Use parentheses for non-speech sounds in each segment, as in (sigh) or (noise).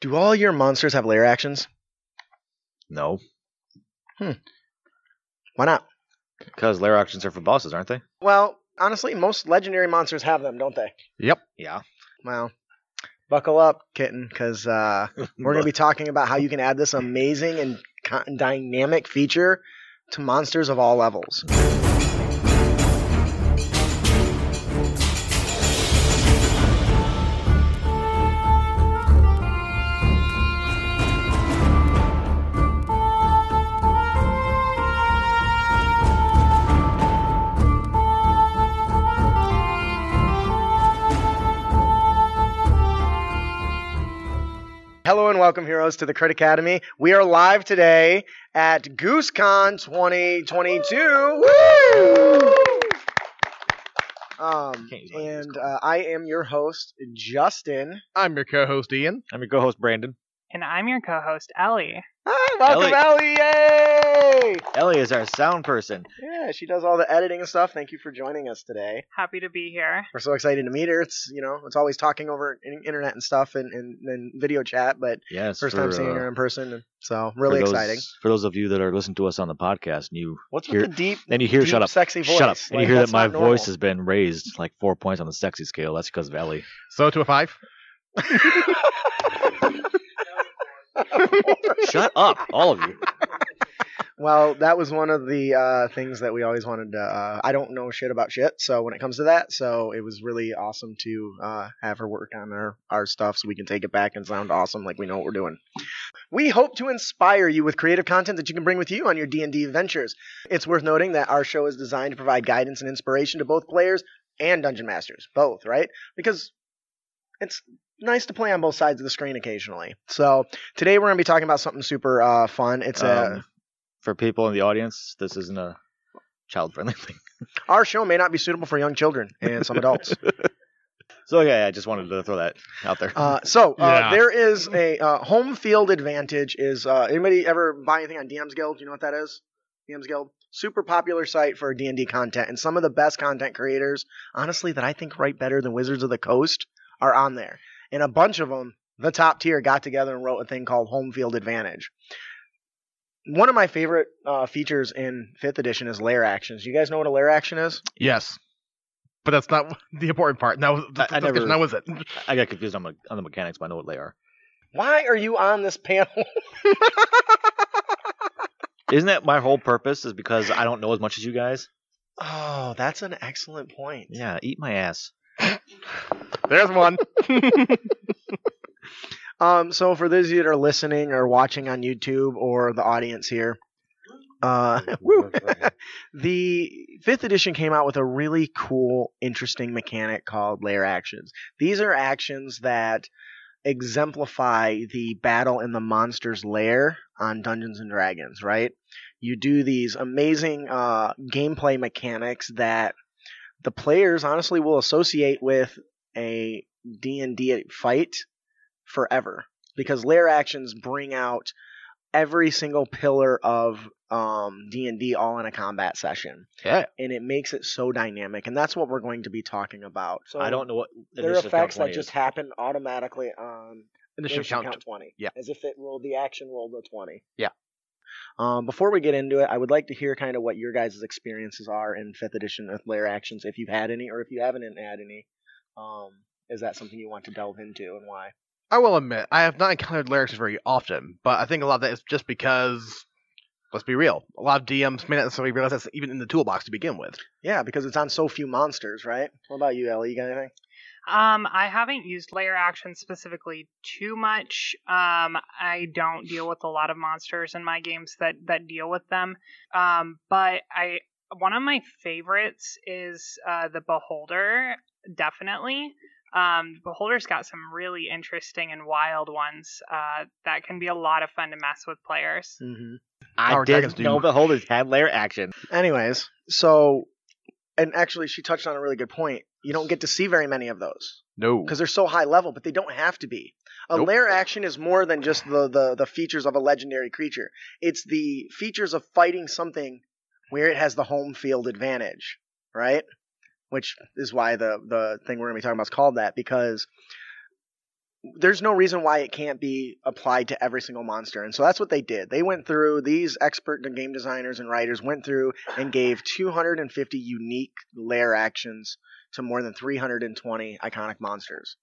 Do all your monsters have layer actions? No, Hmm. Why not? because layer actions are for bosses, aren't they? Well, honestly, most legendary monsters have them, don't they? Yep. Yeah. Well, buckle up, kitten, because uh, (laughs) we're going to be talking about how you can add this amazing and dynamic feature to monsters of all levels. Welcome, heroes, to the Crit Academy. We are live today at GooseCon 2022. Woo! Um, Can't use my and uh, I am your host, Justin. I'm your co-host Ian. I'm your co-host Brandon. And I'm your co host, Ellie. Hi, welcome, Ellie! Yay! Ellie is our sound person. Yeah, she does all the editing and stuff. Thank you for joining us today. Happy to be here. We're so excited to meet her. It's you know, it's always talking over in- internet and stuff and, and, and video chat, but Yes. first for, time seeing uh, her in person, and so for really those- exciting. For those of you that are listening to us on the podcast, and you What's hear, with the deep? and you hear, deep, shut up, sexy voice? shut up, and Like, you hear that my normal. voice has been raised like four points on the sexy scale. That's because of Ellie. So to a five. (laughs) Shut up, all of you. Well, that was one of the uh, things that we always wanted to. Uh, I don't know shit about shit, so when it comes to that, so it was really awesome to uh, have her work on our, our stuff so we can take it back and sound awesome like we know what we're doing. We hope to inspire you with creative content that you can bring with you on your D&D adventures. It's worth noting that our show is designed to provide guidance and inspiration to both players and dungeon masters, both, right? Because it's nice to play on both sides of the screen occasionally. So today we're going to be talking about something super uh, fun. It's a Um, for people in the audience, this isn't a child-friendly thing. (laughs) Our show may not be suitable for young children and some adults. (laughs) So yeah, I just wanted to throw that out there. Uh, so uh, Yeah. there is a uh, home field advantage. Is uh, anybody ever buy anything on DM's Guild? You know what that is? DM's Guild, super popular site for D and D content, and some of the best content creators, honestly, that I think write better than Wizards of the Coast, are on there. And a bunch of them, the top tier, got together and wrote a thing called Home Field Advantage. One of my favorite uh, features in Fifth Edition is layer actions. You guys know what a layer action is? Yes. But that's not (laughs) the important part. Now, I- I never- Now was it? I got confused on, the on the mechanics, but I know what they are. Why are you on this panel? (laughs) Isn't that my whole purpose? Is because I don't know as much as you guys. Oh, that's an excellent point. Yeah, eat my ass. (laughs) There's one. (laughs) Um, so for those of you that are listening or watching on YouTube or the audience here, uh, (laughs) the fifth edition came out with a really cool, interesting mechanic called layer actions. These are actions that exemplify the battle in the monster's lair on Dungeons and Dragons, right? You do these amazing uh, gameplay mechanics that the players honestly will associate with a D&D fight forever because layer actions bring out every single pillar of um, D&D all in a combat session Yeah. and it makes it so dynamic and that's what we're going to be talking about. So I don't know what there are effects that just is. happen automatically on Initiative initiative count. count 20. Yeah. As if it rolled the action rolled a 20. Yeah. Um, before we get into it, I would like to hear kind of what your guys' experiences are in fifth edition with layer actions, if you've had any, or if you haven't had any. Um, is that something you want to delve into, and why? I will admit, I have not encountered lair actions very often, but I think a lot of that is just because, let's be real, a lot of DMs may not necessarily realize that's even in the toolbox to begin with. Yeah, because it's on so few monsters, right? What about you, Ellie? You got anything? Um, I haven't used layer action specifically too much. Um, I don't deal with a lot of monsters in my games that that deal with them. Um, but I one of my favorites is uh, the Beholder, definitely. Um, Beholder's got some really interesting and wild ones uh, that can be a lot of fun to mess with players. Mm-hmm. I Power dragons didn't know beholders had layer action. Anyways, so and actually, she touched on a really good point. You don't get to see very many of those No. because they're so high level, but they don't have to be. A Nope. lair action is more than just the, the the features of a legendary creature. It's the features of fighting something where it has the home field advantage, right? Which is why the the thing we're gonna be talking about is called that because there's no reason why it can't be applied to every single monster. And so that's what they did. They went through these expert game designers and writers went through and gave 250 unique lair actions to more than 320 iconic monsters.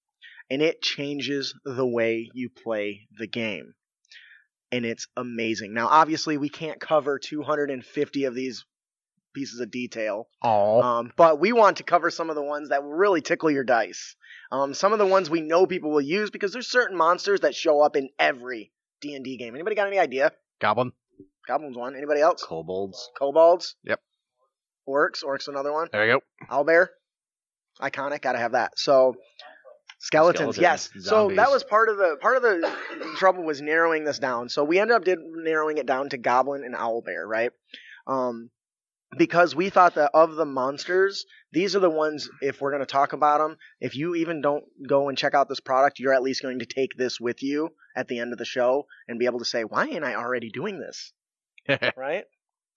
And it changes the way you play the game. And it's amazing. Now, obviously, we can't cover 250 of these pieces of detail. Aw. Um, but we want to cover some of the ones that will really tickle your dice. Um, some of the ones we know people will use because there's certain monsters that show up in every D and D game. Anybody got any idea? Goblin. Goblins one. Anybody else? Kobolds. Kobolds. Yep. Orcs. Orcs another one. There you go. Owlbear. Iconic. Gotta have that. So skeletons. Skeletons, yes. So that was part of the part of the trouble was narrowing this down. So we ended up did narrowing it down to goblin and owl bear right? Um, because we thought that of the monsters, these are the ones. If we're going to talk about them, if you even don't go and check out this product, you're at least going to take this with you at the end of the show and be able to say, "Why ain't I already doing this?" (laughs) right?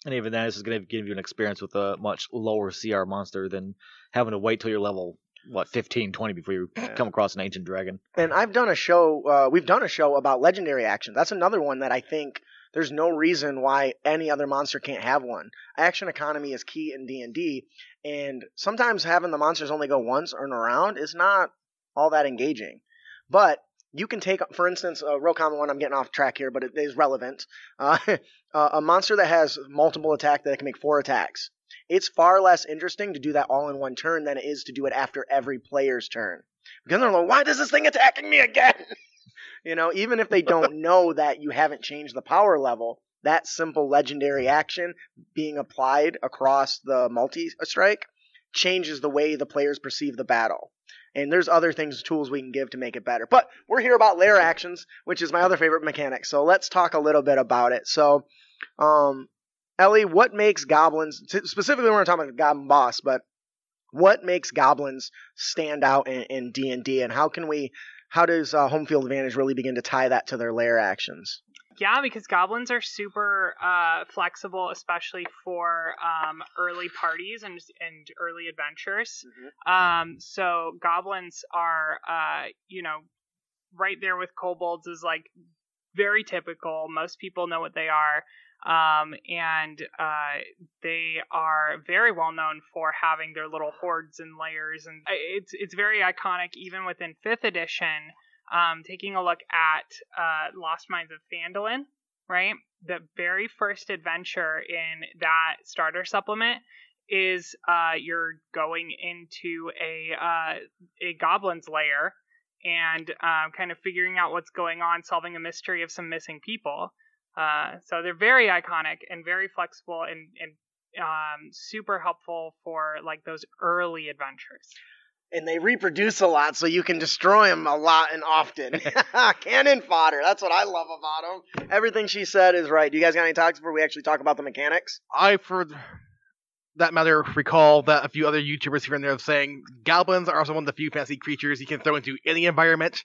And even then, this is going to give you an experience with a much lower CR monster than having to wait till you're level, what, 15, 20 before you Yeah. come across an ancient dragon. And I've done a show. Uh, we've done a show about legendary action. That's another one that I think there's no reason why any other monster can't have one. Action economy is key in D and sometimes having the monsters only go once or in a round is not all that engaging. But you can take, for instance, a real common one. I'm getting off track here, but it is relevant. Uh, (laughs) uh, a monster that has multiple attack that can make four attacks. It's far less interesting to do that all in one turn than it is to do it after every player's turn. Because they're like, why does this thing attacking me again? (laughs) you know, even if they don't know that you haven't changed the power level, that simple legendary action being applied across the multi strike changes the way the players perceive the battle. And there's other things, tools we can give to make it better. But we're here about layer actions, which is my other favorite mechanic. So let's talk a little bit about it. So, um, Ellie, what makes goblins, specifically we're talking about Goblin Boss, but what makes goblins stand out in, in D&D and how can we, how does uh, home field advantage really begin to tie that to their layer actions? Yeah, because goblins are super uh, flexible, especially for um, early parties and and early adventures. Um, so goblins are, uh, you know, right there with kobolds is like very typical. Most people know what they are. Um, and uh, they are very well known for having their little hordes and layers, and it's it's very iconic even within fifth edition. Um, taking a look at uh, Lost Mines of Phandalin, right? The very first adventure in that starter supplement is uh, you're going into a uh, a goblin's lair and um, kind of figuring out what's going on, solving a mystery of some missing people. Uh, so they're very iconic and very flexible and, and um, super helpful for like those early adventures. And they reproduce a lot, so you can destroy them a lot and often. (laughs) Cannon fodder. That's what I love about them. Everything she said is right. Do you guys got any talks before we actually talk about the mechanics? I, for that matter, recall that a few other YouTubers here and there saying goblins are also one of the few fancy creatures you can throw into any environment,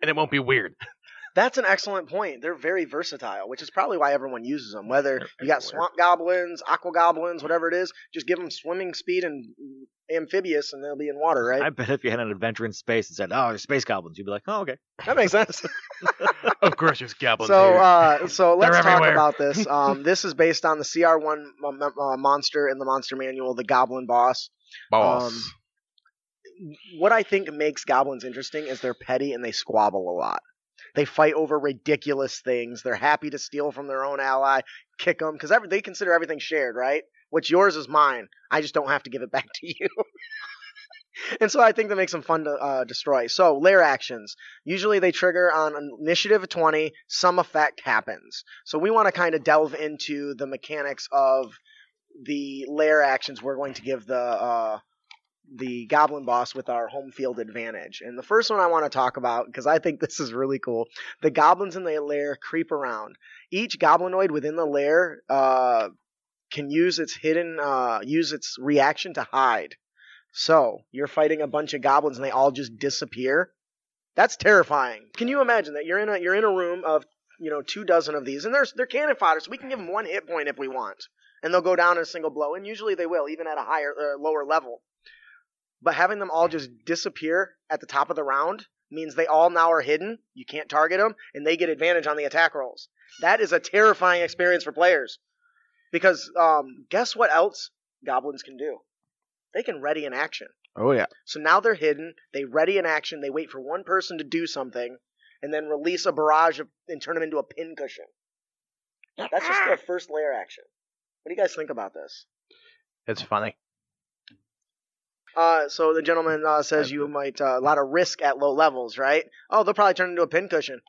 and it won't be weird. (laughs) That's an excellent point. They're very versatile, which is probably why everyone uses them. Whether you got everywhere. swamp goblins, aqua goblins, whatever it is, just give them swimming speed and amphibious, and they'll be in water, right? I bet if you had an adventure in space and said, "Oh, there's space goblins," you'd be like, "Oh, okay." That makes sense. (laughs) of course, there's goblins so, here. uh, so let's talk everywhere. about this. (laughs) Um, this is based on the CR1 mo- mo- uh, monster in the monster manual, the Goblin Boss. Boss. um, what I think makes goblins interesting is they're petty and they squabble a lot. They fight over ridiculous things. They're happy to steal from their own ally, kick them because they consider everything shared, right? What's yours is mine. I just don't have to give it back (laughs) to you. and so I think that makes them fun to uh, destroy. So lair actions usually they trigger on initiative of twenty. Some effect happens. So we want to kind of delve into the mechanics of the lair actions we're going to give the uh, the goblin boss with our home field advantage. And the first one I want to talk about because I think (laughs) this is really cool. The goblins in the lair creep around. Each goblinoid within the lair uh, can use its hidden uh, use its reaction to hide. So you're fighting a bunch of goblins and they all just disappear. That's terrifying. Can you imagine that you're in a you're in a room of you know two dozen of these and they're they're cannon fodder, so we can give them one hit point if we want, and they'll go down in a single blow, and usually they will, even at a higher uh, lower level. But having them all just disappear at the top of the round means they all now are hidden. You can't target them, and they get advantage on the attack rolls. That is a terrifying experience for players. Because um, guess what else goblins can do? They can ready an action. Oh yeah. So now they're hidden. They ready an action. They wait for one person to do something, and then release a barrage of, and turn them into a pincushion. That's just their (laughs) first layer action. What do you guys think about this? It's funny. Uh, so the gentleman uh, says you might uh, a lot of risk at low levels, right? Oh, they'll probably turn into a pincushion.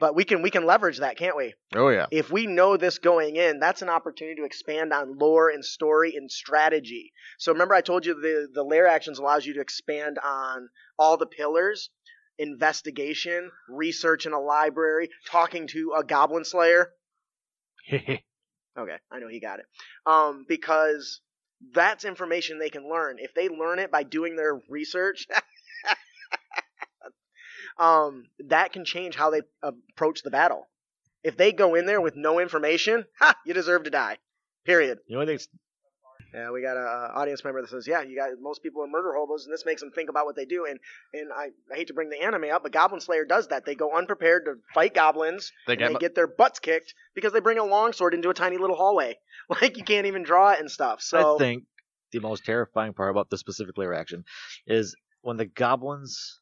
But we can we can leverage that, can't we? Oh yeah. If we know this going in, that's an opportunity to expand on lore and story and strategy. So remember, I told you the the lair actions allows you to expand on all the pillars: investigation, research in a library, talking to a goblin slayer. (laughs) Okay, I know he got it. Um, because that's information they can learn. If they learn it by doing their research, (laughs) um, that can change how they approach the battle. If they go in there with no information, ha, (laughs) you deserve to die. Period. You know, I Yeah, we got a uh, audience member that says, "Yeah, you got most people are murder hobos, and this makes them think about what they do." And and I, I hate to bring the anime up, but Goblin Slayer does that. They go unprepared to fight goblins, They and get they get their butts kicked because they bring a longsword into a tiny little hallway. (laughs) Like you can't even draw it and stuff. So I think the most terrifying part about this specific layer action is when the goblins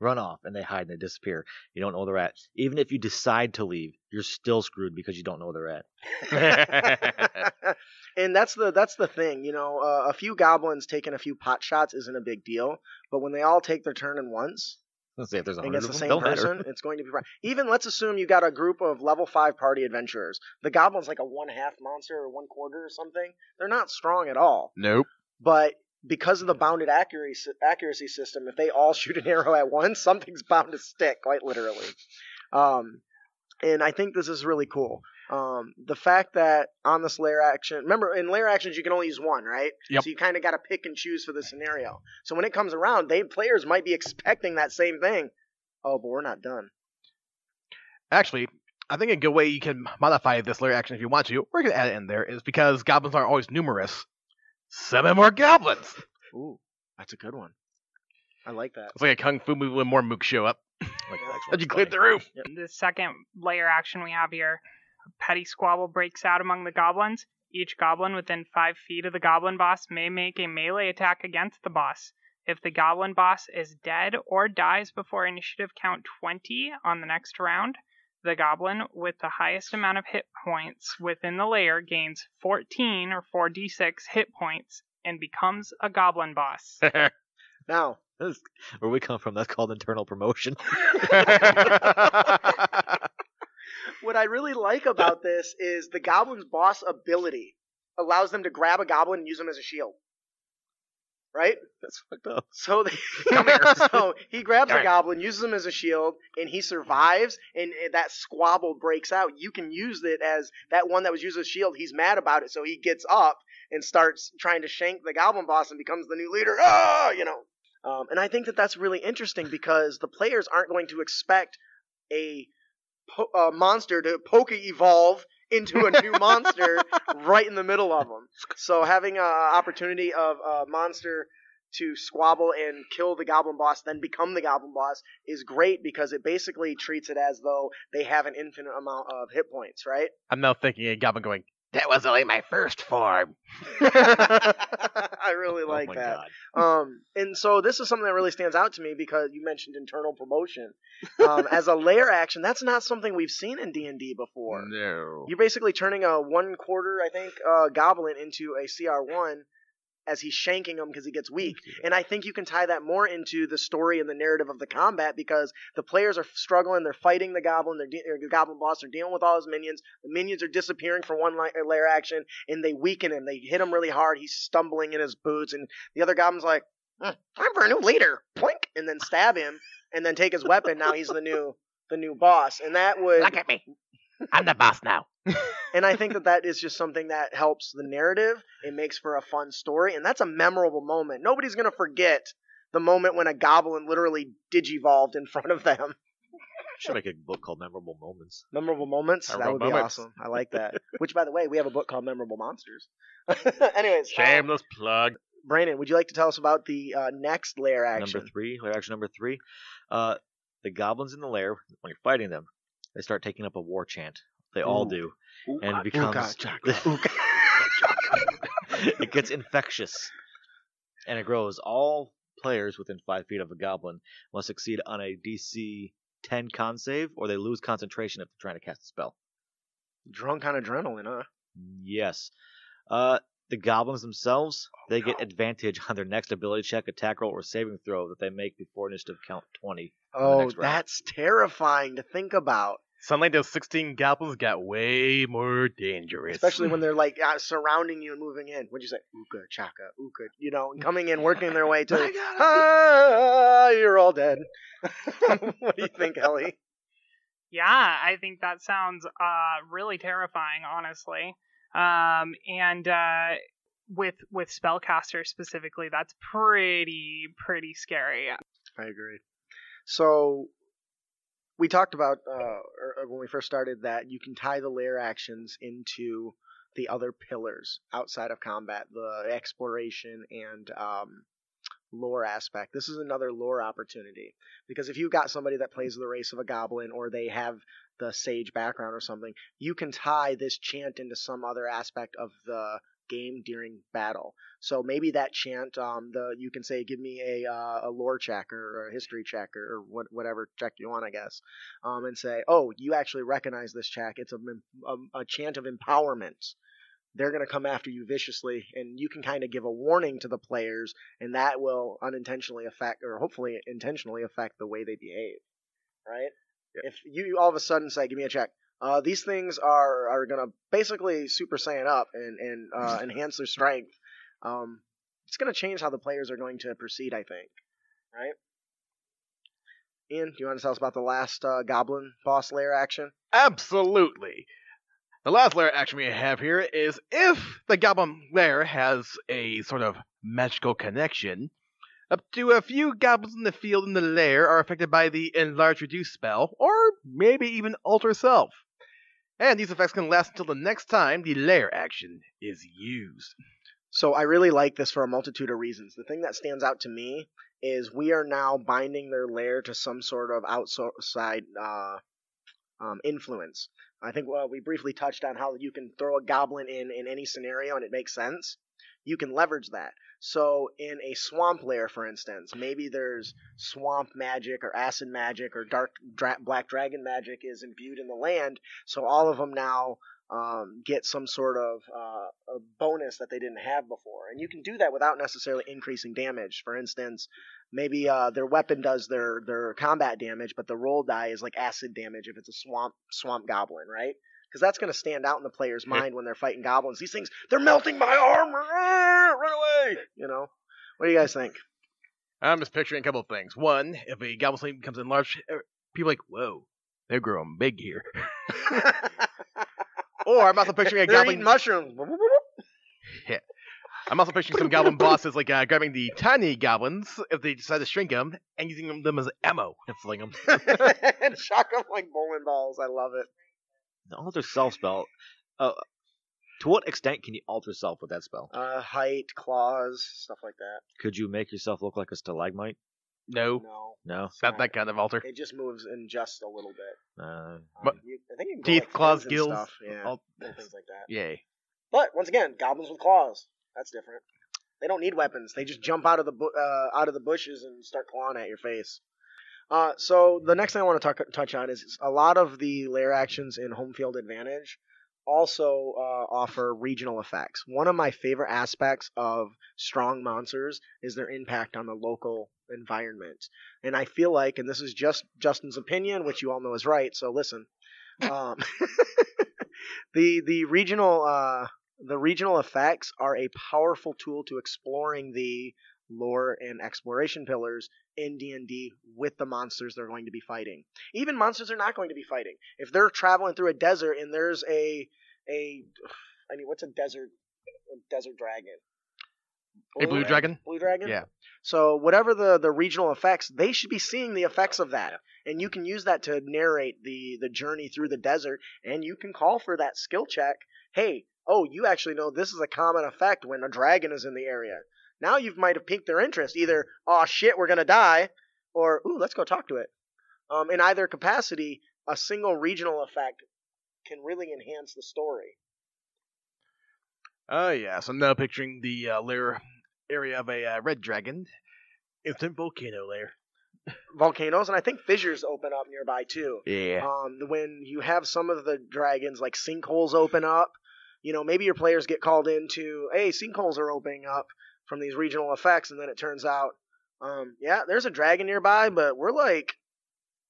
run off and they hide and they disappear. You don't know where they're at. Even if you decide to leave, you're still screwed because you don't know where they're at. (laughs) and that's the that's the thing, you know. Uh, a few goblins taking a few pot shots isn't a big deal, but when they all take their turn in once Let's say if there's a and hundred the same don't person, matter. it's going to be fine. Even let's assume you got a group of level five party adventurers. The goblin's like a one half monster or one quarter or something. They're not strong at all, nope. but because of the bounded accuracy accuracy system, if they all (laughs) shoot an arrow at once, something's bound to stick, quite literally. Um, and I think this is really cool. Um, the fact that on this layer action, remember in layer actions you can only use one, right? Yep. So you kind of got to pick and choose for the scenario. So when it comes around, they players might be expecting that same thing. Oh, but we're not done. Actually, I think a good way you can modify this layer action if you want to, or you can add it in there, is because goblins aren't always numerous. Summon more goblins. Ooh, that's a good one. I like that. It's like a kung fu movie when more mooks show up. (laughs) Like, the next And you one's cleared funny. the room. The second layer action we have here a petty squabble breaks out among the goblins. Each goblin within five feet of the goblin boss may make a melee attack against the boss. If the goblin boss is dead or dies before initiative count 20 on the next round, the goblin with the highest amount of hit points within the layer gains 14 or 4d6 hit points and becomes a goblin boss. (laughs) Now, That's- Where we come from, that's called internal promotion. (laughs) what I really like about this is the goblin's boss ability allows them to grab a goblin and use him as a shield. Right? That's fucked up. So, they, (laughs) (laughs) so he grabs a goblin, uses him as a shield, and he survives. And that squabble breaks out. You can use it as that one that was used as a shield. He's mad about it, so he gets up and starts trying to shank the goblin boss and becomes the new leader. Ah, you know. Um, and I think that that's really interesting because the players aren't going to expect a, po- a monster to poke evolve into a new monster right in the middle of them. So having an opportunity of a monster to squabble and kill the goblin boss, then become the goblin boss, is great because it basically treats it as though they have an infinite amount of hit points, right? I'm now thinking a goblin going, That was only my first form. (laughs) I really like oh that. Um, and so this is something that really stands out to me because you mentioned internal promotion. Um, as a layer action, that's not something we've seen in D and D before. No. You're basically turning a one quarter, I think, uh, goblin into a CR one as he's shanking him because he gets weak. And I think you can tie that more into the story and the narrative of the combat because the players are struggling, they're fighting the goblin, they're de- the goblin boss, they're dealing with all his minions. The minions are disappearing for one li- layer action, and they weaken him. They hit him really hard. He's stumbling in his boots, and the other goblin's like, "Hmm, "Time for a new leader!" Plink, and then stab him, and then take his weapon. Now he's the new the new boss, and that would Look at me. I'm the boss now. (laughs) and I think that that is just something that helps the narrative. It makes for a fun story, and that's a memorable moment. Nobody's gonna forget the moment when a goblin literally digivolved in front of them. Should make a book called Memorable Moments. Memorable moments. that Memorable would be awesome. I like that. (laughs) Which, by the way, we have a book called Memorable Monsters. (laughs) Anyways, um, Shameless plug. Brandon, would you like to tell us about the uh, next layer action? Number three, layer action number three. Uh, the goblins in the lair, when you're fighting them, they start taking up a war chant. They all do. Ooh, And it becomes. ooka, chaka, ooka. it gets infectious. And it grows. All players within five feet of a goblin must succeed on a DC 10 con save, or they lose concentration if they're trying to cast a spell. Drunk on adrenaline, huh? Yes. Uh, the goblins themselves, they get advantage on their next ability check, attack roll, or saving throw that they make before initiative count 20. Oh, that's terrifying to think about. Suddenly, those 16 goblins got way more dangerous. especially when they're (laughs) like uh, surrounding you and moving in. What'd you say? Uka chaka uka, you know, and coming in, (laughs) working their way to. My God. ah, you're all dead. (laughs) what do you think, Ellie? Yeah, I think that sounds uh, really terrifying, honestly. Um, and uh, with with spellcasters specifically, that's pretty pretty scary. I agree. So we talked about uh, or when we first started that you can tie the layer actions into the other pillars outside of combat, the exploration and um, lore aspect. This is another lore opportunity because if you've got somebody that plays the race of a goblin or they have the sage background or something, you can tie this chant into some other aspect of the game during battle. So maybe that chant, um, the you can say, give me a uh, a lore check or, a history check or, or what, whatever check you want, I guess, um, and say, oh, you actually recognize this check. It's a, a, a chant of empowerment. They're going to come after you viciously, and you can kind of give a warning to the players, and that will unintentionally affect, or hopefully intentionally affect the way they behave. Right? If you all of a sudden say, "Give me a check," uh, these things are are going to basically Super Saiyan up and and uh, (laughs) enhance their strength. Um, it's going to change how the players are going to proceed. I think. Right? Ian, do you want to tell us about the last uh, Goblin boss layer action? Absolutely. The last layer action we have here is if the goblin layer has a sort of magical connection, up to a few goblins in the field in the lair are affected by the enlarge reduce spell, or maybe even alter self. And these effects can last until the next time the lair action is used. So I really like this for a multitude of reasons. The thing that stands out to me is we are now binding their lair to some sort of outside uh, um, influence. I think well, we briefly touched on how you can throw a goblin in in any scenario and it makes sense. You can leverage that. So in a swamp lair, for instance, maybe there's swamp magic or acid magic or dark dra- black dragon magic is imbued in the land. So all of them now um, get some sort of uh, a bonus that they didn't have before. And you can do that without necessarily increasing damage. For instance, maybe uh, their weapon does their, their combat damage, but the roll die is like acid damage if it's a swamp swamp goblin, right? Because that's going to stand out in the player's mind when they're fighting goblins. These things, they're melting my armor! Ah, Run away! You know? What do you guys think? I'm just picturing a couple of things. One, if a goblin sleep becomes enlarged, er, people are like, whoa, they're growing big here. (laughs) Or I'm also picturing a they're goblin. eating mushrooms. I'm also picturing some goblin bosses like uh, grabbing the tiny goblins if they decide to shrink them and using them, them as ammo. And fling them. (laughs) and shock them like bowling balls. I love it. The alter self spell. Uh, to what extent can you alter self with that spell? Uh, height, claws, stuff like that. Could you make yourself look like a stalagmite? No, No, No. not that kind of alter. it just moves in just a little bit. Uh, Um, But you, I think you can go teeth, like claws, fins and gills, stuff. Yeah, all- little things like that. Yay. But once again, goblins with claws. That's different. They don't need weapons. They just jump out of the bu- uh, out of the bushes and start clawing at your face. Uh, so the next thing I want to talk, touch on is a lot of the layer actions in home field advantage also uh, offer regional effects. One of my favorite aspects of strong monsters is their impact on the local environment. And I feel like, and this is just Justin's opinion, which you all know is right, so listen. Um, (laughs) the the regional uh, the regional effects are a powerful tool to exploring the lore and exploration pillars in D&D with the monsters they're going to be fighting. Even monsters they're not going to be fighting. If they're traveling through a desert and there's a a I mean what's a desert a desert dragon? A blue dragon? Blue dragon? Yeah. So whatever the the regional effects, they should be seeing the effects of that. And you can use that to narrate the the journey through the desert and you can call for that skill check. Hey, oh, you actually know this is a common effect when a dragon is in the area. Now you might have piqued their interest. Either, oh shit, we're gonna die, or ooh, let's go talk to it. Um, in either capacity, a single regional effect can really enhance the story. Oh yeah, so I'm now picturing the uh, lair area of a uh, red dragon. Instant volcano lair. Volcanoes, and I think fissures open up nearby too. Yeah. Um, when you have some of the dragons, like sinkholes open up, you know, maybe your players get called into, hey, sinkholes are opening up from these regional effects, and then it turns out, um, yeah, there's a dragon nearby, but we're like,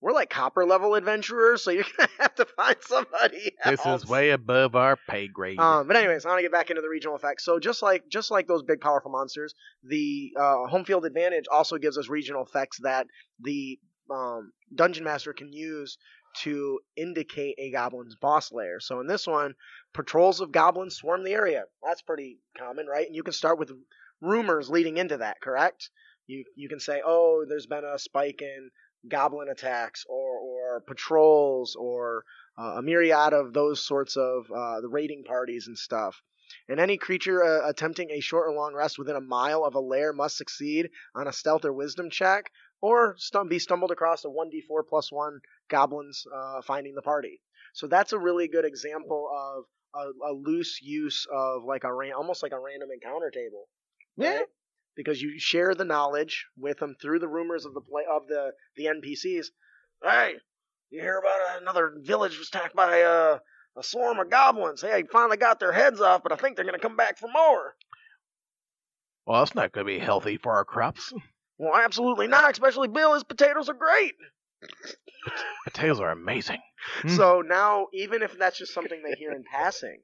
we're like copper level adventurers, so you're (laughs) gonna have to find somebody This is way above our pay grade. Um, but anyways, I want to get back into the regional effects. So just like just like those big powerful monsters, the uh, home field advantage also gives us regional effects that the um, dungeon master can use to indicate a goblin's boss lair. So in this one, patrols of goblins swarm the area. That's pretty common, right? And you can start with rumors leading into that. Correct? You you can say, oh, there's been a spike in goblin attacks or or patrols or uh, a myriad of those sorts of uh, the raiding parties and stuff. And any creature uh, attempting a short or long rest within a mile of a lair must succeed on a stealth or wisdom check, or stum- be stumbled across a 1d4 plus 1 goblins uh, finding the party. So that's a really good example of a, a loose use of like a ran- almost like a random encounter table. Yeah. right? Because you share the knowledge with them through the rumors of the play of the the NPCs. Hey, you hear about another village was attacked by uh, a swarm of goblins? Hey, finally got their heads off, but I think they're gonna come back for more. well, that's not going to be healthy for our crops. Well, absolutely not. Especially Bill. His potatoes are great. Potatoes are amazing. Hmm. So now, even if that's just something they hear in passing,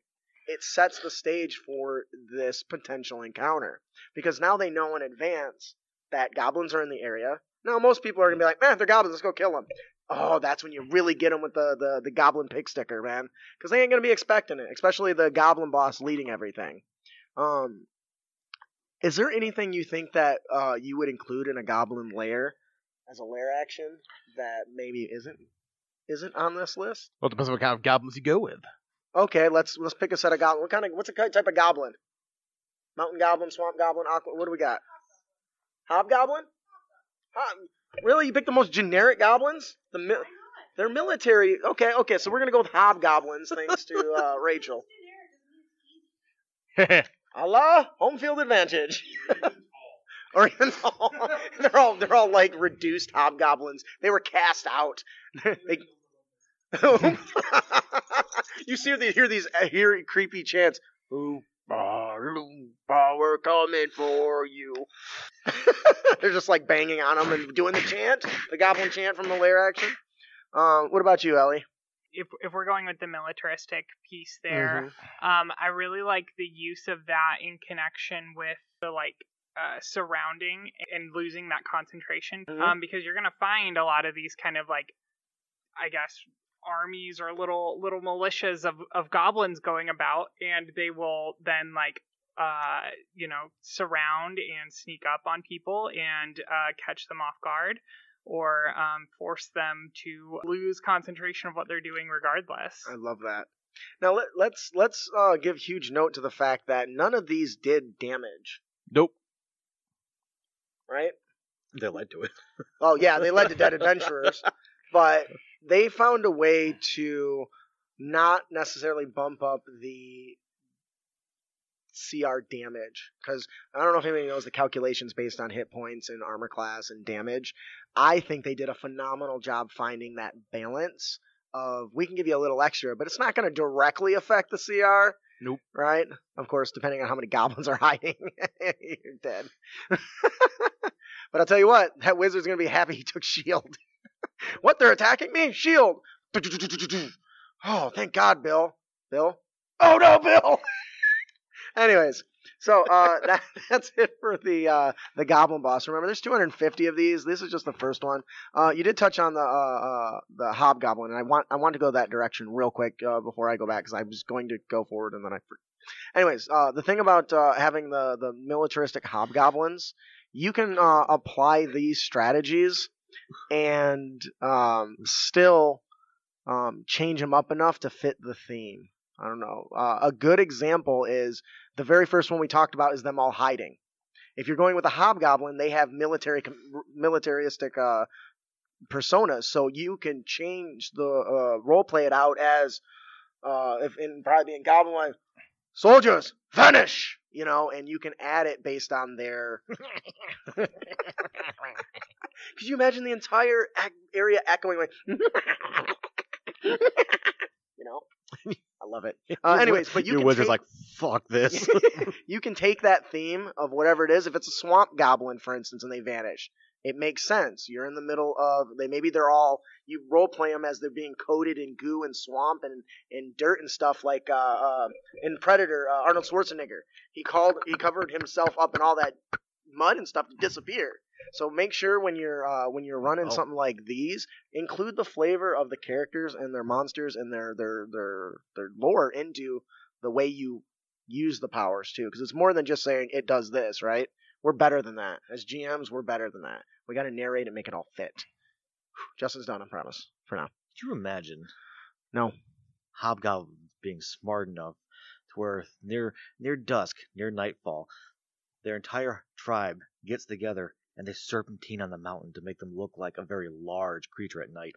it sets the stage for this potential encounter because now they know in advance that goblins are in the area. Now, most people are gonna be like, "Man, they're goblins. Let's go kill them." Oh, that's when you really get them with the the, the goblin pig sticker, man, because they ain't gonna be expecting it. Especially the goblin boss leading everything. Um, is there anything you think that uh, you would include in a goblin lair as a lair action that maybe isn't isn't on this list? Well, it depends on what kind of goblins you go with. Okay, let's let's pick a set of goblin. What kind of what's a type of goblin? Mountain goblin, swamp goblin, aqua. What do we got? Hobgoblin? Hob- really, you picked the most generic goblins? The mi- they're military. Okay, okay, so we're gonna go with hobgoblins, thanks to uh, (laughs) Rachel. (laughs) Allah, home field advantage. (laughs) or all, they're all they're all like reduced hobgoblins. They were cast out. they, (laughs) you see, they hear these uh, hear creepy chants. Oompa loompa, we're coming for you. (laughs) They're just like banging on them and doing the chant, the goblin chant from the lair action. Um, what about you, Ellie? If if we're going with the militaristic piece there, um, I really like the use of that in connection with the like uh, surrounding and losing that concentration. Mhm. Um, because you're gonna find a lot of these kind of like, I guess armies or little little militias of of goblins going about, and they will then like uh you know surround and sneak up on people and uh catch them off guard or um, force them to lose concentration of what they're doing regardless. I love that. Now let, let's let's uh, give huge note to the fact that none of these did damage, Nope. right? They led to it. Oh yeah, they led to dead (laughs) adventurers, but they found a way to not necessarily bump up the CR damage because I don't know if anybody knows the calculations based on hit points and armor class and damage. I think they did a phenomenal job finding that balance of we can give you a little extra, but it's not going to directly affect the CR. Nope. Right? Of course, depending on how many (laughs) goblins are hiding, (laughs) you're dead. (laughs) but I'll tell you what, that wizard's going to be happy he took shield. What? They're attacking me? Shield. (laughs) Oh, thank God, Bill. Bill. Oh no, Bill. (laughs) Anyways, so uh, (laughs) that, that's it for the uh, the Goblin Boss. Remember, there's 250 of these. This is just the first one. Uh, you did touch on the uh, uh, the Hobgoblin, and I want I want to go that direction real quick uh, before I go back because I was going to go forward and then I. Anyways, uh, the thing about uh, having the the militaristic Hobgoblins, you can uh, apply these strategies and um, still um, change them up enough to fit the theme. I don't know. Uh, a good example is the very first one we talked about is them all hiding. If you're going with a hobgoblin, they have military militaristic uh, personas, so you can change the uh, role play it out as uh, if in probably in goblin line, soldiers vanish, you know, and you can add it based on their. (laughs) Could you imagine the entire area echoing like, (laughs) you know? I love it. (laughs) Uh, anyways, but you your wizard's take- like, fuck this. you can take that theme of whatever it is. If it's a swamp goblin, for instance, and they vanish, it makes sense. You're in the middle of they maybe they're all you role play them as they're being coated in goo and swamp and and dirt and stuff like uh, uh in Predator. Uh, Arnold Schwarzenegger he called he covered himself up in all that mud and stuff to disappear. So make sure when you're uh, when you're running Oh. something like these, include the flavor of the characters and their monsters and their their their their lore into the way you use the powers too, because it's more than just saying it does this, right? We're better than that. As GMs, we're better than that. We got to narrate and make it all fit. Justin's done, I promise. For now. Could you imagine No. hobgoblins being smart enough to where near near dusk, near nightfall, their entire tribe gets together and they serpentine on the mountain to make them look like a very large creature at night.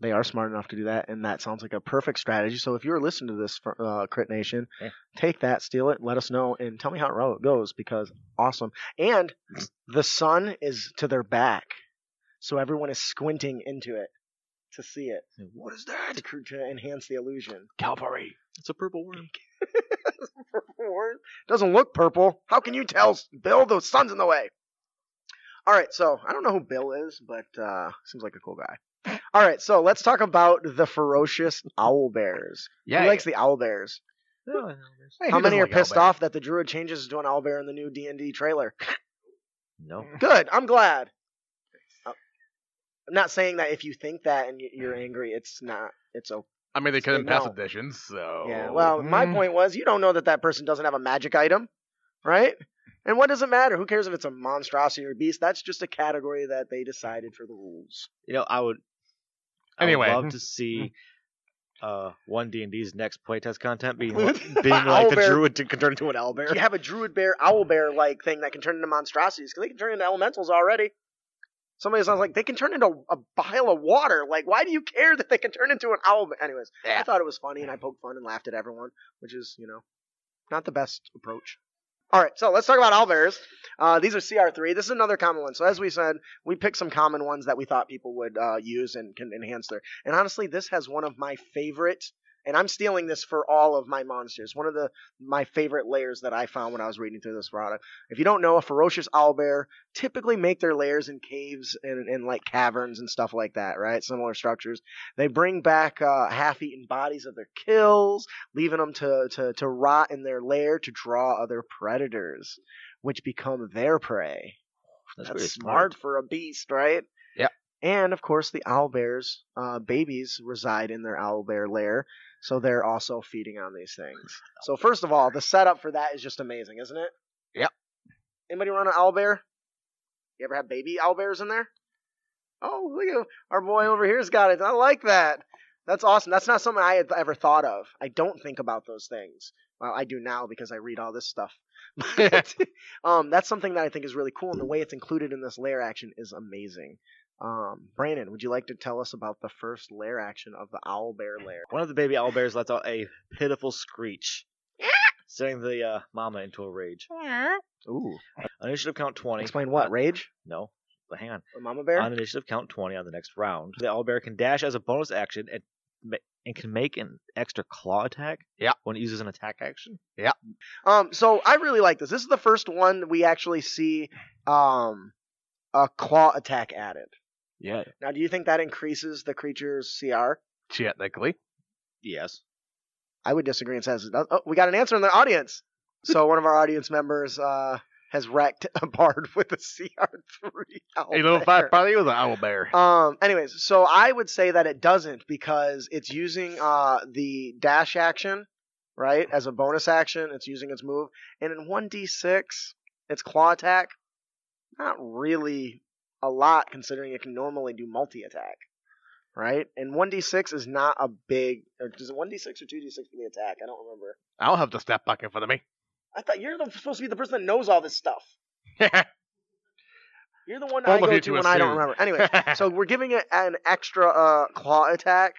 They are smart enough to do that, and that sounds like a perfect strategy. So if you're listening to this, uh, Crit Nation, Yeah. take that, steal it, let us know, and tell me how it goes because awesome. And the sun is to their back, so everyone is squinting into it to see it. What is that? to, to enhance the illusion. Cavalry. It's a (laughs) purple worm. Doesn't look purple. How can you tell, Bill? The sun's in the way. All right, so I don't know who Bill is, but uh, seems like a cool guy. All right, so let's talk about the ferocious owl bears. Yeah. Who likes the owl bears? Hey, How many are like pissed owlbear? off that the druid changes to an owl bear in the new D and D trailer? No. (laughs) Good, I'm glad. Uh, I'm not saying that if you think that and y- you're angry, it's not. It's okay. I mean, they couldn't pass No. editions, so. Yeah. Well, my Mm. point was, you don't know that that person doesn't have a magic item, right? And what does it matter? Who cares if it's a monstrosity or beast? That's just a category that they decided for the rules. You know, I would. I Anyway. would love to (laughs) see uh one D and D's next playtest content being (laughs) being like the owlbear. druid to turn into an owlbear. You have a druid bear, owl bear like thing that can turn into monstrosities because they can turn into elementals already. Somebody sounds like they can turn into a pile of water. Like, why do you care that they can turn into an owl? bear? Anyways, I thought it was funny and I poked fun and laughed at everyone, which is, you know, not the best approach. All right, so let's talk about owlbears. Uh, these are CR3. This is another common one. So as we said, we picked some common ones that we thought people would uh, use and can enhance their. And honestly, this has one of my favorite. And I'm stealing this for all of my monsters. One of the my favorite layers that I found when I was reading through this product. If you don't know, a ferocious owlbear typically make their layers in caves and, and like caverns and stuff like that, right? Similar structures. They bring back uh, half-eaten bodies of their kills, leaving them to, to, to rot in their lair to draw other predators, which become their prey. That's, really smart, for a beast, right? Yeah. And of course, the owlbears, uh, babies reside in their owl bear lair, so they're also feeding on these things. So first of all, the setup for that is just amazing, isn't it? Yep. Anybody run an owlbear? You ever have baby owl bears in there? Oh, look at our boy over here's got it. I like that. That's awesome. That's not something I had ever thought of. I don't think about those things. Well, I do now because I read all this stuff. (laughs) But, um, that's something that I think is really cool, and the way it's included in this layer action is amazing. Um, Brandon, would you like to tell us about the first lair action of the owl bear lair? One of the baby owl bears lets out a pitiful screech. Setting the uh, mama into a rage. Ooh. On initiative count 20. Explain what? uh, Rage? no, but hang on. A mama bear? On initiative count 20 on the next round, the owl bear can dash as a bonus action and, ma- and can make an extra claw attack Yeah. when it uses an attack action. Yeah. Um, so I really like this. This is the first one we actually see um a claw attack added. Yeah. Now, do you think that increases the creature's CR? Technically. Yes. I would disagree and says, oh, we got an answer in the audience. So (laughs) one of our audience members uh, has wrecked a bard (laughs) with a CR3. A little fat party was an owl bear. Um. Anyways, so I would say that it doesn't because it's using uh the dash action, right, as a bonus action. It's using its move, and in one d six, its claw attack, not really a lot considering it can normally do multi attack, right? And one d six is not a big. Or is it one d six or two d six for the attack? I don't remember. I don't have the step back in front of me. I thought you're the, supposed to be the person that knows all this stuff. (laughs) You're the one I go to to when I don't remember. Anyway, (laughs) so we're giving it an extra uh, claw attack.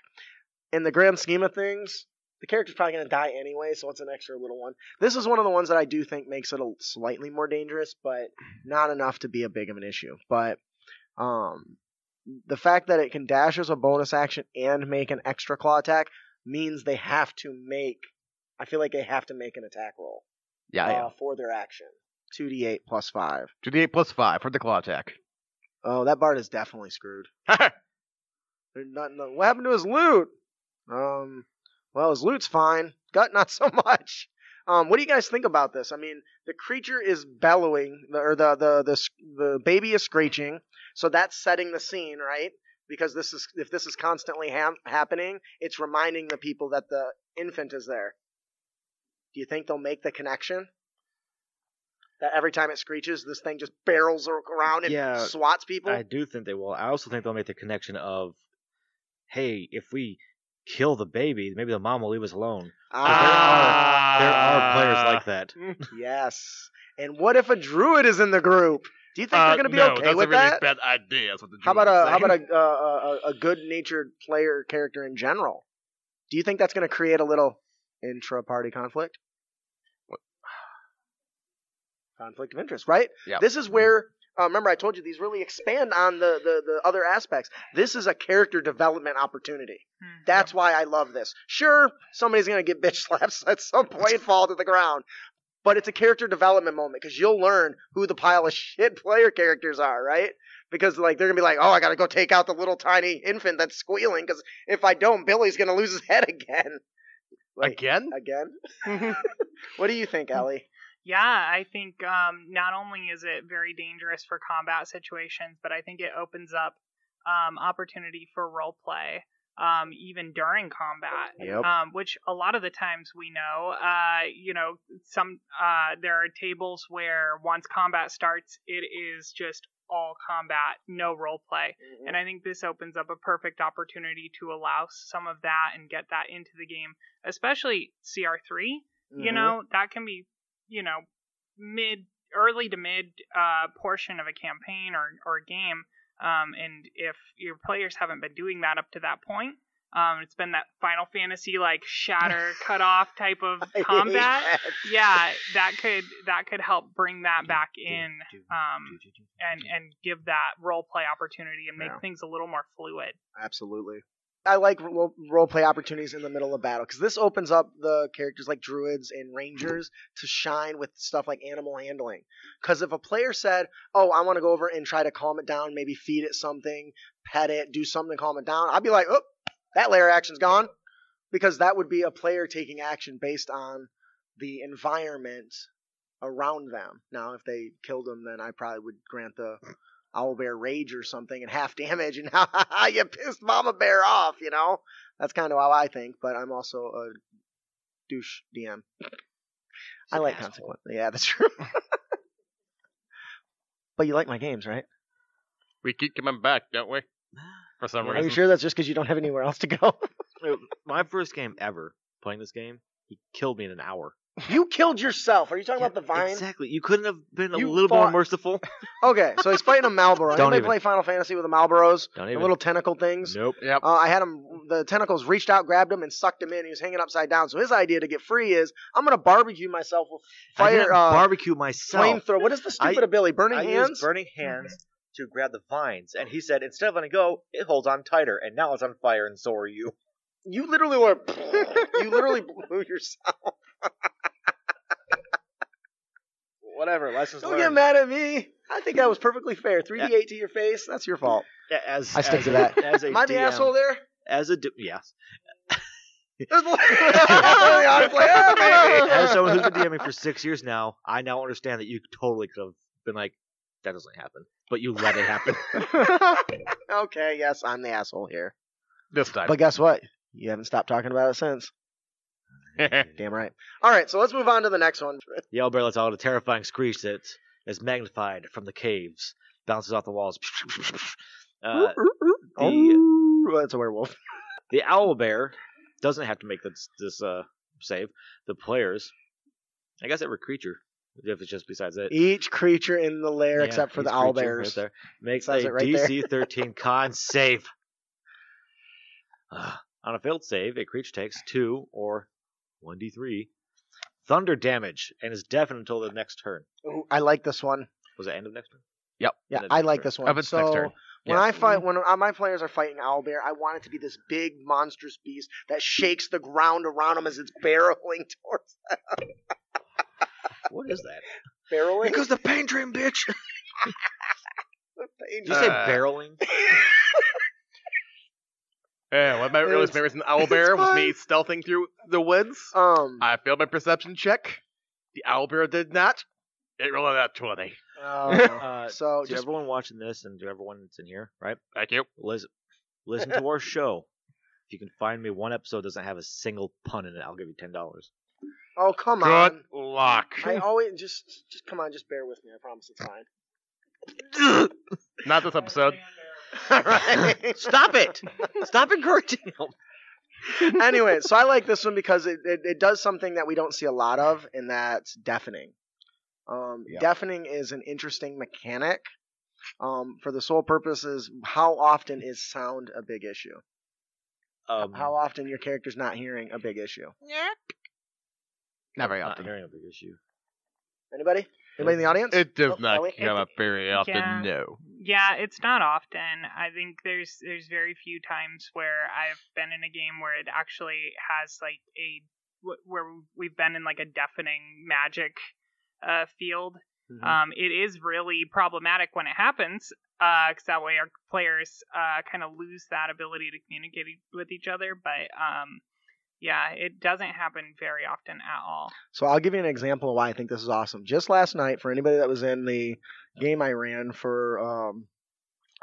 In the grand scheme of things, the character's probably going to die anyway, so it's an extra little one. This is one of the ones that I do think makes it a slightly more dangerous, but not enough to be a big of an issue. But um, the fact that it can dash as a bonus action and make an extra claw attack means they have to make. I feel like they have to make an attack roll yeah, uh, yeah. for their action. Two d eight plus five. 2d8 plus 5 for the claw attack. Oh, that bard is definitely screwed. (laughs) Nothing. What happened to his loot? Um, well, his loot's fine. Gut, not so (laughs) much. Um, what do you guys think about this? I mean, the creature is bellowing, or the the the the baby is screeching, so that's setting the scene, right? Because this is if this is constantly ham- happening, it's reminding the people that the infant is there. Do you think they'll make the connection? That every time it screeches, this thing just barrels around and Yeah, swats people. I do think they will. I also think they'll make the connection of, hey, if we kill the baby, maybe the mom will leave us alone. Ah, There are players Ah. like that. (laughs) yes. And what if a druid is in the group? Do you think Uh, they're going to be no, okay that's with a really that? bad idea. That's what the How about a is how about saying. a, uh, a a good-natured player character in general? Do you think that's going to create a little intra-party conflict? Conflict of interest, right? Yep. This is where uh, remember I told you these really expand on the, the the other aspects. This is a character development opportunity. Hmm. That's why I love this. Sure, somebody's gonna get bitch slaps (laughs) at some point and fall to the ground, but it's a character development moment because you'll learn who the pile of shit player characters are, right? Because like they're gonna be like, oh, I gotta go take out the little tiny infant that's squealing because if I don't, Billy's gonna lose his head (laughs) again. Like, Again? again. (laughs) what do you think, Ellie? Yeah, I think um, not only is it very dangerous for combat situations, but I think it opens up um, opportunity for role play um, even during combat. Yep. Um, which a lot of the times we know, uh, you know, some uh, there are tables where once combat starts, it is just all combat, no role play. And I think this opens up a perfect opportunity to allow some of that and get that into the game, especially CR3 you Mhm. know that can be you know mid early to mid uh, portion of a campaign or, or a game um, and if your players haven't been doing that up to that point um, it's been that final fantasy like shatter (laughs) cut off type of (laughs) combat that. yeah that could that could help bring that back in um, and and give that role play opportunity and make Yeah. things a little more fluid Absolutely. I like role, role play opportunities in the middle of battle because this opens up the characters like druids and rangers to shine with stuff like animal handling. Because if a player said, "Oh, I want to go over and try to calm it down, maybe feed it something, pet it, do something to calm it down," I'd be like, "Oh, that lair action's gone," because that would be a player taking action based on the environment around them. Now, if they killed them, then I probably would grant the owl bear rage or something and half (laughs) damage and (laughs) ha ha ha you pissed mama bear off you know that's kind of how i think but i'm also a douche dm i like asshole. consequence yeah that's (laughs) true but you like my games right We keep coming back, don't we? For some reason. are you sure that's just because you don't have anywhere else to go My first game ever playing this game, he killed me in an hour. You killed yourself. Are you talking about the vine? Exactly. You couldn't have been a You little more fought- merciful. (laughs) Okay, so he's fighting a Malboro. Don't Anybody even. play Final Fantasy with the Malboros? Don't The even. little tentacle things. Nope. Yep. Uh, I had him. The tentacles reached out, grabbed him, and sucked him in. He was hanging upside down. So his idea to get free is, I'm gonna barbecue myself with I fire, didn't uh, barbecue myself. flamethrower. What is the stupid I- ability? Burning I hands. used burning hands to grab the vines, and he said instead of letting go, it holds on tighter, and now it's on fire, and so are you. You literally were. (laughs) you literally blew yourself. (laughs) Whatever. Lessons Don't get mad at me. I think that was perfectly fair. 3d8 to your face. That's your fault. As I stick as to that. As a Am I the DM, asshole there? As a d- yes. There's (laughs) one- I was like, "Ah, maybe." As someone who's been DMing for six years now, I now understand that you totally could have been like, that doesn't happen, but you let it happen. okay, yes, I'm the asshole here. This time. But guess what? You haven't stopped talking about it since. (laughs) Damn right. All right, so let's move on to the next one. (laughs) The owlbear lets out a terrifying screech that is magnified from the caves, bounces off the walls. (laughs) Uh, oh, that's a werewolf. the owlbear doesn't have to make this, this uh, save. The players, I guess every creature, if it's just besides it, Each creature in the lair Yeah, except for the owl bears. right there, makes Says a right there. DC 13 con save. Uh, on a failed save, a creature takes 2 or 1d3 thunder damage and is deafened until the next turn. Ooh, I like this one. Was it end of next turn? Yep. Yeah, I next like turn. this one. Up its so next turn. when Yeah. I fight, when uh, my players are fighting owl bear, I want it to be this big monstrous beast that shakes the ground around them as it's barreling (laughs) towards them. What is that? barreling. Because the pain train, bitch! (laughs) Did Did you say Uh, barreling? (laughs) Yeah, one of my earliest It's- memories in Owl Bear was me stealthing through the woods. um. I failed my perception check. The Owl Bear did not. It rolled out 20. oh, (laughs) Uh, so to just everyone watching this and to everyone that's in here, right? Thank you. Listen, listen to our show. If you can find me one episode that doesn't have a single pun in it, I'll give you ten dollars. oh come Good on. luck. I always just just come on, just bear with me. I promise it's fine. Not this episode. All right. Stop it! Stop encouraging him. anyway, so I like this one because it, it, it does something that we don't see a lot of, and that's deafening. Um, Yeah. Deafening is an interesting mechanic. Um, for the sole purpose is how often is sound a big issue? Um, How often your character's not hearing a big issue? Not very often. not often. hearing a big issue. Anybody? Anybody in the audience? It does Oh, not Ellie? come up very often, Yeah. no. Yeah, it's not often. I think there's there's very few times where I've been in a game where it actually has like a where we've been in like a deafening magic uh, field. Mm-hmm. Um, it is really problematic when it happens, because that way our players uh, kind of lose that ability to communicate with each other. But um, yeah, it doesn't happen very often at all. So I'll give you an example of why I think this is awesome. Just last night, for anybody that was in the game I ran for um,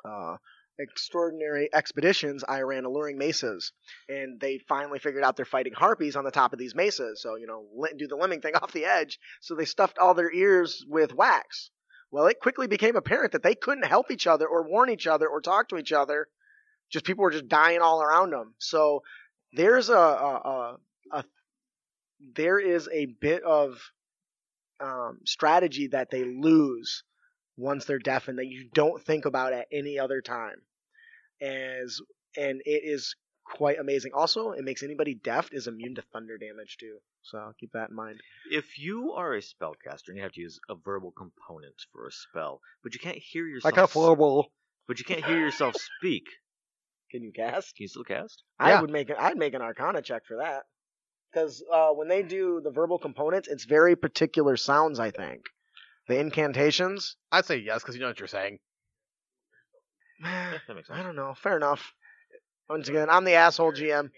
uh, Extraordinary Expeditions, I ran Alluring Mesas, and they finally figured out they're fighting harpies on the top of these mesas. So you know, do the lemming thing (laughs) off the edge. So they stuffed all their ears with wax. Well, it quickly became apparent that they couldn't help each other or warn each other or talk to each other. Just people were just dying all around them. So there's a, a, a, a there is a bit of um, strategy that they lose once they're deafened that you don't think about at any other time. As and it is quite amazing. Also, it makes anybody deaf is immune to thunder damage too. So keep that in mind. If you are a spellcaster and you have to use a verbal component for a spell, but you can't hear yourself, Like a flowable. but you can't hear yourself speak, Can you cast? can you still cast? I Yeah. would make it. I'd make an Arcana check for that. Because uh, when they do the verbal components, it's very particular sounds. I think the incantations. I'd say yes, because you know what you're saying. Yeah, (sighs) that makes I sense. don't know. Fair enough. Once again, I'm the asshole GM.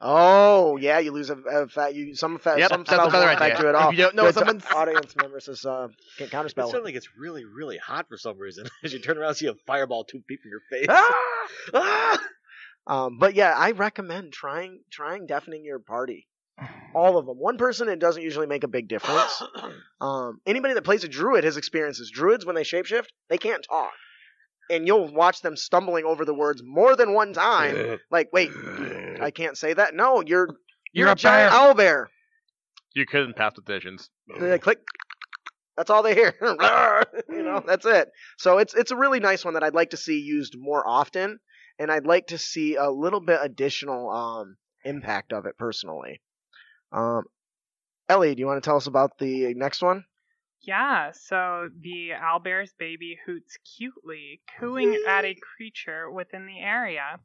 Oh yeah, you lose a, a fat. You some fat. Yep, some that's a spells better won't affect idea. you at all. If you don't know Good someone's- (laughs) audience member says uh, can't It counterspell. suddenly gets really, really hot for some reason (laughs) as you turn around and see a fireball two feet from your face. Ah! Ah! Um, but yeah, I recommend trying trying deafening your party. All of them. One person, it doesn't usually make a big difference. (coughs) Um, anybody that plays a druid has experiences. Druids, when they shapeshift, they can't talk, and you'll watch them stumbling over the words more than one time. like, wait, (sighs) I can't say that. No, you're you're, You're a, a giant bear. owl bear. You couldn't pass petitions. They click. That's all they hear. (laughs) you know, (laughs) that's it. So it's it's a really nice one that I'd like to see used more often, and I'd like to see a little bit additional um, impact of it personally. Um, Ellie, do you want to tell us about the next one? Yeah, so the owlbear's baby hoots cutely, cooing at a creature within the area.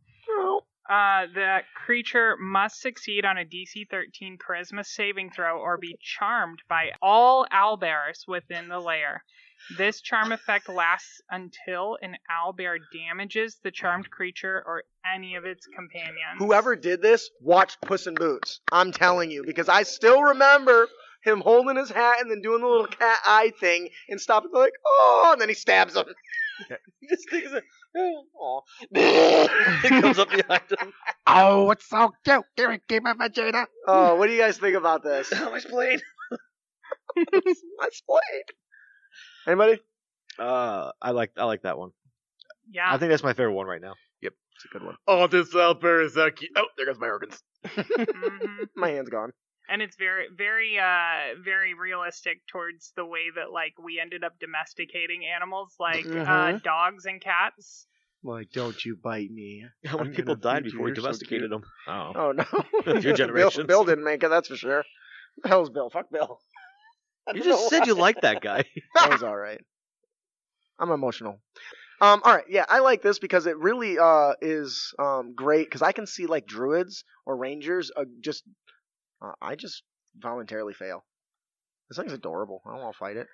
Uh, the creature must succeed on a DC 13 Charisma saving throw or be charmed by all owlbears within the lair. This charm effect lasts until an owlbear damages the charmed creature or any of its companions. Whoever did this watched Puss in Boots. I'm telling you because I still remember him holding his hat and then doing the little cat eye thing and stopping like oh, and then he stabs him. (laughs) he just thinks that, oh, (laughs) it comes up behind him. (laughs) Oh, it's so cute. Give me, give me vagina. Oh, what do you guys think about this? How much blade? My spleen. Anybody? Uh, I like I like that one. yeah, I think that's my favorite one right now. Yep, it's a good one. Oh, this owlbear is so cute. Oh, there goes my organs. mhm. My hand's gone. And it's very very uh very realistic towards the way that like we ended up domesticating animals like uh Mhm. dogs and cats Like, don't you bite me. How many I'm people died before we you're so domesticated them? Oh. Oh no. (laughs) A few (laughs) Bill. Bill didn't make it, that's for sure. What the hell's Bill? Fuck Bill. (laughs) You just know said you why. liked that guy. that was all right. I'm emotional. Um, all right, yeah, I like this because it really uh is um great because I can see like druids or rangers uh, just uh, I just voluntarily fail. This thing's adorable. I don't want to fight it.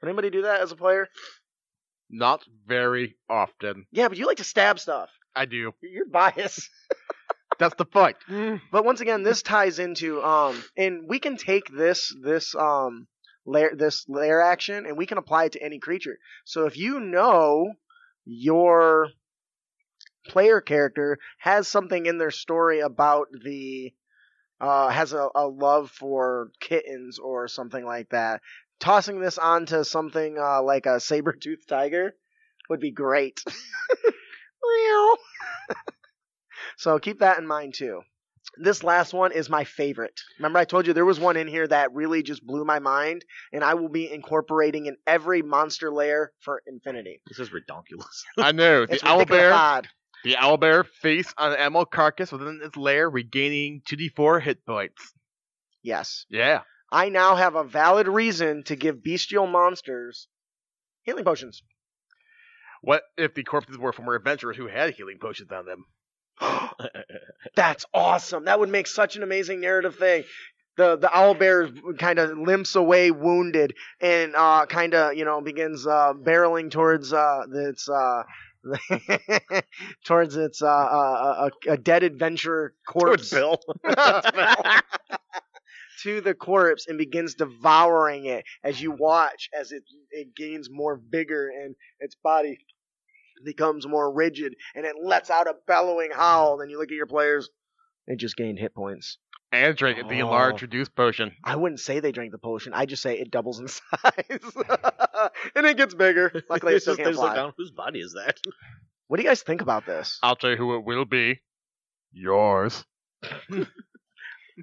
Would anybody do that as a player? Not very often. Yeah, but you like to stab stuff. I do. You're biased. (laughs) That's the point. But once again, this ties into um, and we can take this this um lair this lair action and we can apply it to any creature. So if you know your player character has something in their story about the uh has a, a love for kittens or something like that, tossing this onto something uh like a saber tooth tiger would be great. (laughs) (laughs) So keep that in mind too. This last one is my favorite. Remember, I told you there was one in here that really just blew my mind, and I will be incorporating in every monster lair for infinity. This is redonkulous. I know. The It's owlbear. The owlbear face on an animal carcass within its lair, regaining 2d4 hit points. Yes. Yeah. I now have a valid reason to give bestial monsters healing potions. What if the corpses were former adventurers who had healing potions on them? (gasps) (laughs) That's awesome. That would make such an amazing narrative thing. The the owl bear kind of limps away wounded and uh kind of you know begins uh barreling towards uh its uh (laughs) towards its uh, uh a, a dead adventurer corpse Bill. (laughs) to the corpse and begins devouring it as you watch as it it gains more vigor and its body becomes more rigid and it lets out a bellowing howl. Then you look at your players, they just gained hit points. And drink the Oh. large reduced potion. I wouldn't say they drink the potion. I just say it doubles in (laughs) size (laughs) and it gets bigger. Luckily, it It's still just- can't fly. down, Whose body is that? (laughs) What do you guys think about this? I'll tell you who it will be. Yours.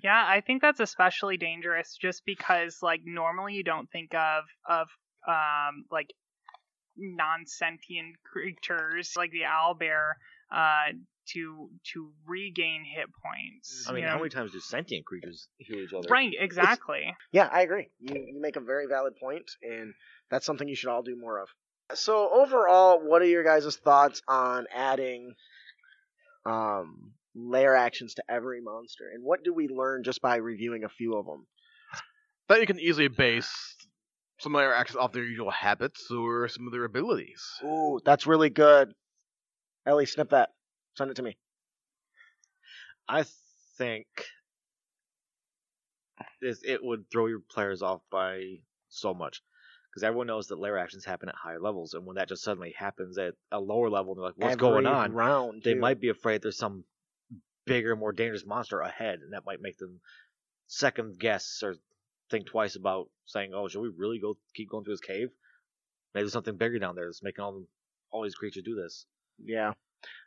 Yeah, I think that's especially dangerous just because like normally you don't think of of um like non-sentient creatures like the owl bear uh to to regain hit points. I mean, you how know? many times do sentient creatures heal each other? Right, exactly. Yeah, I agree. You, you make a very valid point, and that's something you should all do more of. So overall, what are your guys' thoughts on adding um, lair actions to every monster, and what do we learn just by reviewing a few of them? That you can easily base some of their actions off their usual habits or some of their abilities. Ooh, that's really good. Ellie, snip that. Send it to me. I think this it would throw your players off by so much because everyone knows that lair actions happen at higher levels, and when that just suddenly happens at a lower level, they're like, "What's going on?" Round. They too. might be afraid there's some bigger, more dangerous monster ahead, and that might make them second guess or think twice about saying, "Oh, should we really go keep going through this cave? Maybe there's something bigger down there that's making all all these creatures do this." Yeah.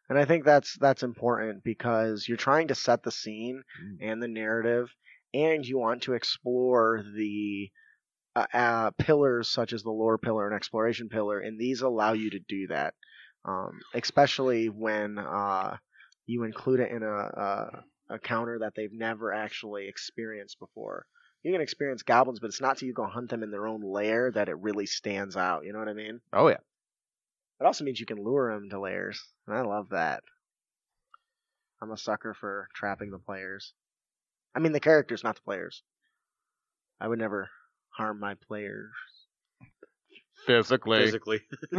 And I think that's that's important because you're trying to set the scene Mm. and the narrative and you want to explore the uh, uh, pillars such as the lore pillar and exploration pillar, and these allow you to do that, um, especially when uh, you include it in a, a a counter that they've never actually experienced before. You can experience goblins, but it's not till you go hunt them in their own lair that it really stands out. You know what I mean? Oh yeah. It also means you can lure them to lairs, and I love that. I'm a sucker for trapping the players. I mean the characters, not the players. I would never harm my players. Physically. Physically. (laughs) (laughs)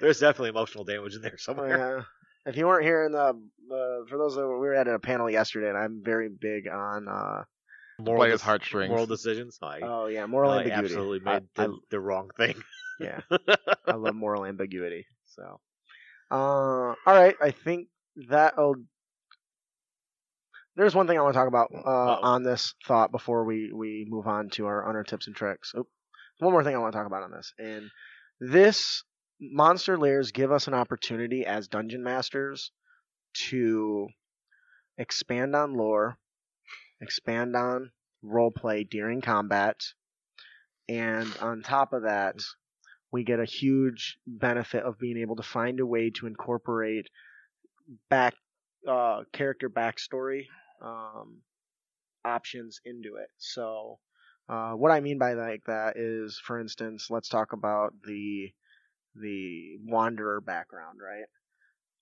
There's definitely emotional damage in there somewhere. Yeah. If you weren't here in the, uh, for those that we were at a panel yesterday, and I'm very big on, uh, Moral Players' dec- heartstrings. Moral decisions. I, oh yeah, moral I ambiguity. absolutely made I, the, the wrong thing. Yeah, I love moral ambiguity. So, uh, all right, I think that'll. There's one thing I want to talk about uh, Uh-oh. on this thought before we we move on to our honor tips and tricks. Oop. One more thing I want to talk about on this, and this monster lairs give us an opportunity as dungeon masters to expand on lore, expand on role play during combat, and on top of that, we get a huge benefit of being able to find a way to incorporate back uh, character backstory um, options into it. So, uh, what I mean by like that is, for instance, let's talk about the the wanderer background, right?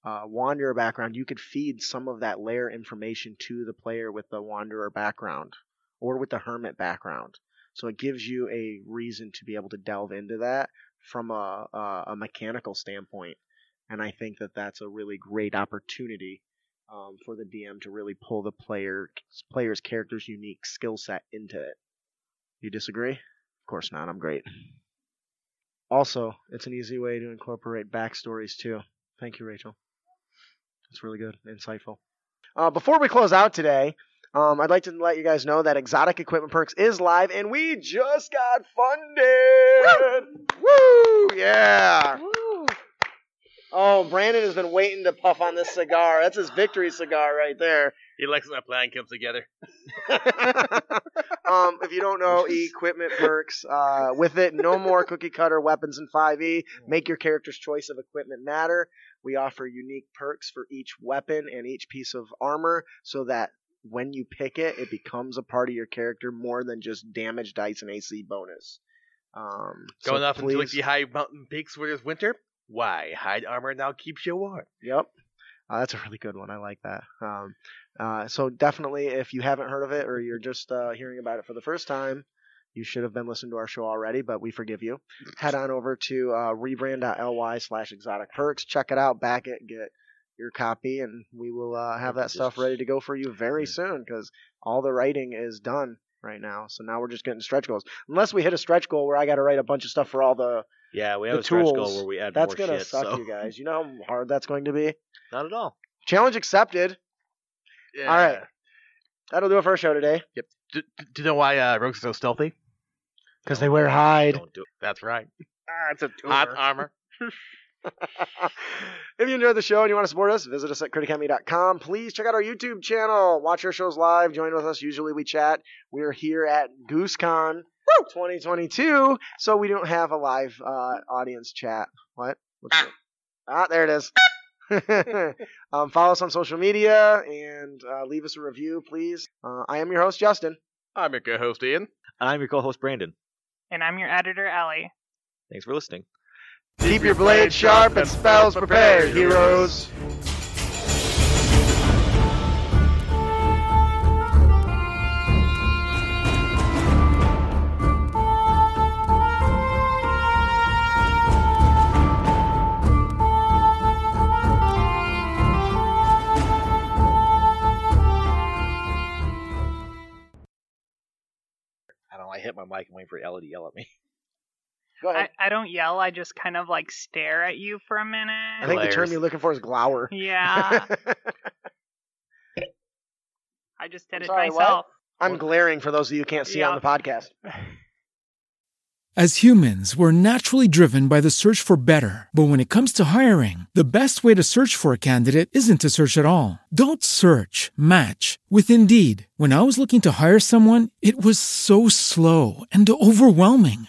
Uh, wanderer background, you could feed some of that lair information to the player with the wanderer background or with the hermit background. So it gives you a reason to be able to delve into that from a, a, mechanical standpoint. And I think that that's a really great opportunity um, for the DM to really pull the player player's character's unique skill set into it. You disagree? Of course not. I'm great. Also, it's an easy way to incorporate backstories too. Thank you, Rachel. That's really good, insightful. Uh, before we close out today, um, I'd like to let you guys know that Exotic Equipment Perks is live, and we just got funded. Woo! Yeah. Oh, Brandon has been waiting to puff on this cigar. That's his victory cigar right there. He likes when that plan comes together. (laughs) um, if you don't know (laughs) equipment perks, uh, with it, no more cookie cutter weapons in 5e. Make your character's choice of equipment matter. We offer unique perks for each weapon and each piece of armor so that when you pick it, it becomes a part of your character more than just damage dice and AC bonus. Um, so Going off into like please- the high mountain peaks where there's winter. Why? Hide armor now keeps you warm. Yep. Uh, that's a really good one. I like that. Um, uh, so definitely, if you haven't heard of it or you're just uh, hearing about it for the first time, you should have been listening to our show already, but we forgive you. Head on over to uh, rebrand.ly slash exotic perks. Check it out, back it, get your copy, and we will uh, have that stuff ready to go for you very soon because all the writing is done right now. So now we're just getting stretch goals. Unless we hit a stretch goal where I got to write a bunch of stuff for all the. Yeah, we The have a stretch goal where we add That's more gonna shit. suck, so. you guys. You (laughs) know how hard that's going to be. Not at all. Challenge accepted. Yeah. All right. That'll do it for our show today. Yep. do do you know why uh, rogues are so stealthy? Because they wear hide. Don't do it. That's right. Ah, it's a Hot armor. (laughs) if you enjoyed the show and you want to support us, visit us at criticami.com. Please check out our YouTube channel. Watch our shows live. Join with us. Usually we chat. We're here at GooseCon 2022, so we don't have a live uh, audience chat. What? What's? Ah, there it is. (laughs) um, follow us on social media and uh, leave us a review, please. Uh, I am your host, Justin. I'm your co-host Ian. I'm your co-host Brandon. And I'm your editor, Ellie. Thanks for listening. Keep your blade sharp and spells prepared, heroes. I hit my mic and wait for Ellie to yell at me. Go ahead. I, I don't yell, I just kind of like stare at you for a minute. I think the term Glares. you're looking for is glower. yeah, (laughs) I just did I'm it sorry, what? myself. I'm glaring for those of you who can't see on the podcast. (laughs) As humans, we're naturally driven by the search for better. But when it comes to hiring, the best way to search for a candidate isn't to search at all. Don't search, match with Indeed. When I was looking to hire someone, it was so slow and overwhelming.